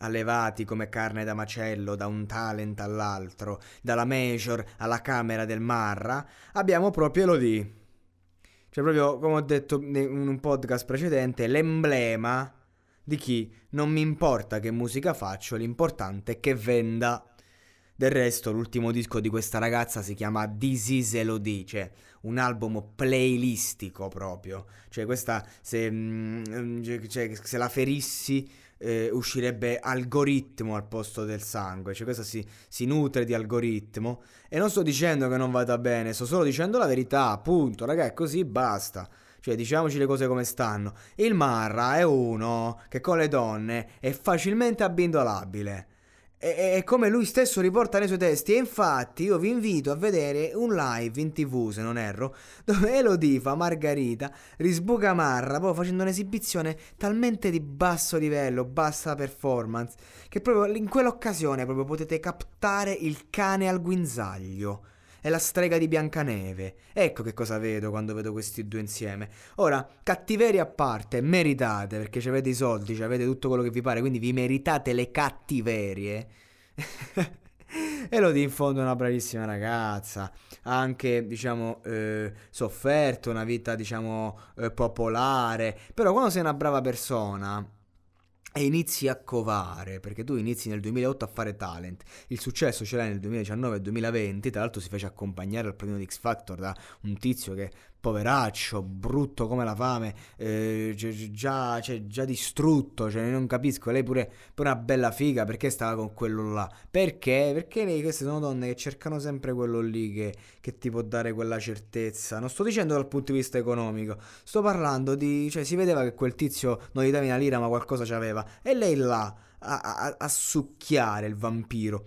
allevati come carne da macello da un talent all'altro, dalla major alla camera del Marra, abbiamo proprio Elodie. Cioè, proprio come ho detto in un podcast precedente, l'emblema di chi non mi importa che musica faccio, l'importante è che venda. Del resto, l'ultimo disco di questa ragazza si chiama This Is Elodie, cioè un album playlistico proprio. Cioè, questa, se, mm, cioè, se la ferissi eh, uscirebbe algoritmo al posto del sangue, cioè questa si, si, nutre di algoritmo e non sto dicendo che non vada bene, sto solo dicendo la verità, appunto, raga, è così, basta. Cioè, diciamoci le cose come stanno. Il Marra è uno che con le donne è facilmente abbindolabile. E, come lui stesso riporta nei suoi testi. E infatti io vi invito a vedere un live in tv, se non erro, dove Elodie fa Margarita, risbuca Marra, poi facendo un'esibizione talmente di basso livello, bassa performance, che proprio in quell'occasione proprio potete captare il cane al guinzaglio. È la strega di Biancaneve. Ecco che cosa vedo quando vedo questi due insieme. Ora, cattiveria a parte, meritate, perché avete i soldi, avete tutto quello che vi pare, quindi vi meritate le cattiverie. e lo di in fondo è una bravissima ragazza, ha anche, diciamo, eh, sofferto una vita, diciamo, eh, popolare, però quando sei una brava persona e inizi a covare, perché tu inizi nel 2008 a fare talent, il successo ce l'hai nel 2019 e 2020, tra l'altro si fece accompagnare al premio di X Factor da un tizio che poveraccio, brutto come la fame, eh, già, cioè, già, distrutto, cioè, non capisco, lei pure, pure una bella figa, perché stava con quello là? Perché? Perché lei, queste sono donne che cercano sempre quello lì che, che, ti può dare quella certezza. Non sto dicendo dal punto di vista economico, sto parlando di, cioè si vedeva che quel tizio non gli dava una lira ma qualcosa c'aveva, e lei là a, a, a succhiare il vampiro.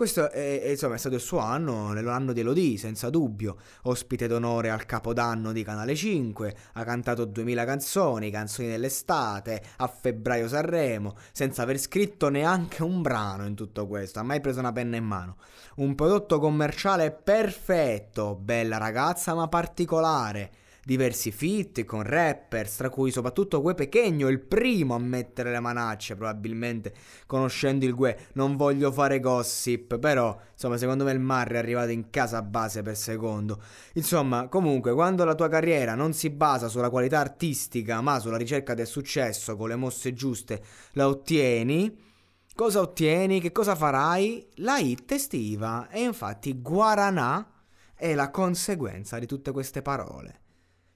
Questo è, insomma, è stato il suo anno, l'anno di Elodie, senza dubbio. Ospite d'onore al capodanno di Canale 5, ha cantato 2000 canzoni, canzoni dell'estate, a febbraio Sanremo, senza aver scritto neanche un brano in tutto questo, ha mai preso una penna in mano. Un prodotto commerciale perfetto, bella ragazza ma particolare diversi feat con rappers, tra cui soprattutto Gue Pechegno, il primo a mettere le manacce, probabilmente conoscendo il Gue. Non voglio fare gossip, però insomma, secondo me il Marri è arrivato in casa base per secondo. Insomma, comunque, quando la tua carriera non si basa sulla qualità artistica, ma sulla ricerca del successo con le mosse giuste, la ottieni. Cosa ottieni? Che cosa farai? La hit estiva e infatti Guaranà è la conseguenza di tutte queste parole.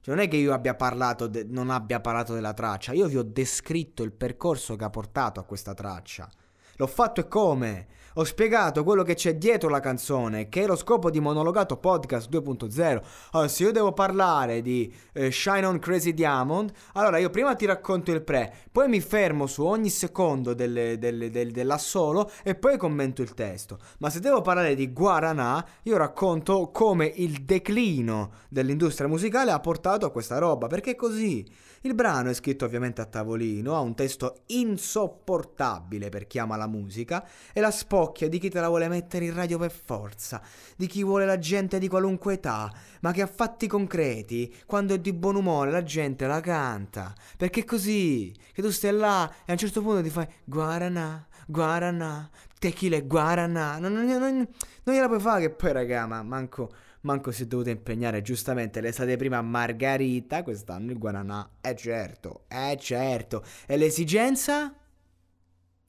Cioè, non è che io abbia parlato de- non abbia parlato della traccia, io vi ho descritto il percorso che ha portato a questa traccia. L'ho fatto e come? Ho spiegato quello che c'è dietro la canzone, che è lo scopo di Monologato Podcast 2.0. Allora, se io devo parlare di eh, Shine on Crazy Diamond, allora io prima ti racconto il pre, poi mi fermo su ogni secondo delle, delle, del, dell'assolo e poi commento il testo. Ma se devo parlare di Guaranà, io racconto come il declino dell'industria musicale ha portato a questa roba, perché è così. Il brano è scritto ovviamente a tavolino, ha un testo insopportabile per chi ama la musica e la spocchia di chi te la vuole mettere in radio per forza, di chi vuole la gente di qualunque età, ma che a fatti concreti, quando è di buon umore, la gente la canta. Perché così, che tu stai là e a un certo punto ti fai guarana, guarana, tequila e guarana. Non, non, non, non gliela puoi fare che poi, raga, ma manco manco si è dovuta impegnare giustamente l'estate prima a Margarita, quest'anno il Guaranà, eh certo, eh certo, e l'esigenza?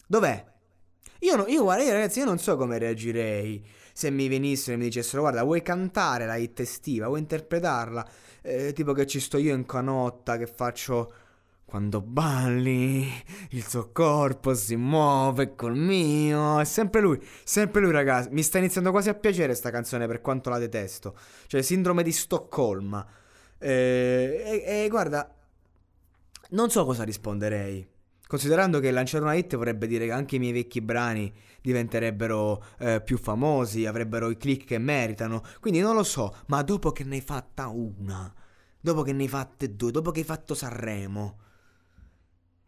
Dov'è? Io, no, io, guarda, io ragazzi, io non so come reagirei se mi venissero e mi dicessero guarda, vuoi cantare la hit estiva, vuoi interpretarla? Eh, tipo che ci sto io in canotta, che faccio quando balli, il suo corpo si muove col mio. È sempre lui, sempre lui, ragazzi. Mi sta iniziando quasi a piacere sta canzone per quanto la detesto. Cioè, sindrome di Stoccolma. E, e, e guarda, non so cosa risponderei. Considerando che lanciare una hit vorrebbe dire che anche i miei vecchi brani diventerebbero eh, più famosi, avrebbero i click che meritano. Quindi non lo so, ma dopo che ne hai fatta una, dopo che ne hai fatte due, dopo che hai fatto Sanremo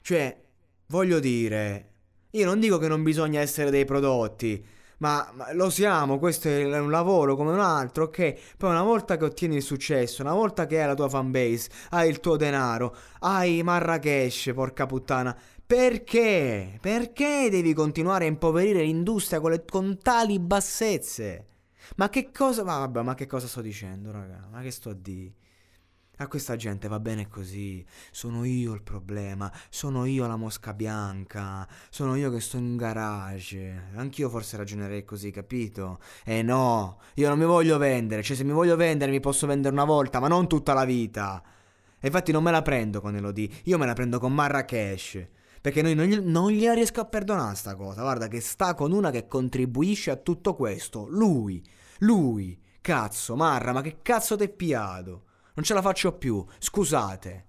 cioè, voglio dire, io non dico che non bisogna essere dei prodotti, ma, ma, lo siamo, questo è un lavoro come un altro, ok? Poi una volta che ottieni il successo, una volta che hai la tua fanbase, hai il tuo denaro, hai Marrakesh, porca puttana, perché? Perché devi continuare a impoverire l'industria con, le, con tali bassezze? Ma che cosa... Ma vabbè, ma che cosa sto dicendo, raga? Ma che sto a dire? A questa gente va bene così. Sono io il problema. Sono io la mosca bianca. Sono io che sto in garage. Anch'io forse ragionerei così, capito? E eh no, io non mi voglio vendere. Cioè, se mi voglio vendere, mi posso vendere una volta, ma non tutta la vita. E infatti non me la prendo con Elodie. Io me la prendo con Marrakesh. Perché noi non, non gliela riesco a perdonare sta cosa. Guarda che sta con una che contribuisce a tutto questo. Lui. Lui. Cazzo, Marra, ma che cazzo t'è piato? Non ce la faccio più, scusate.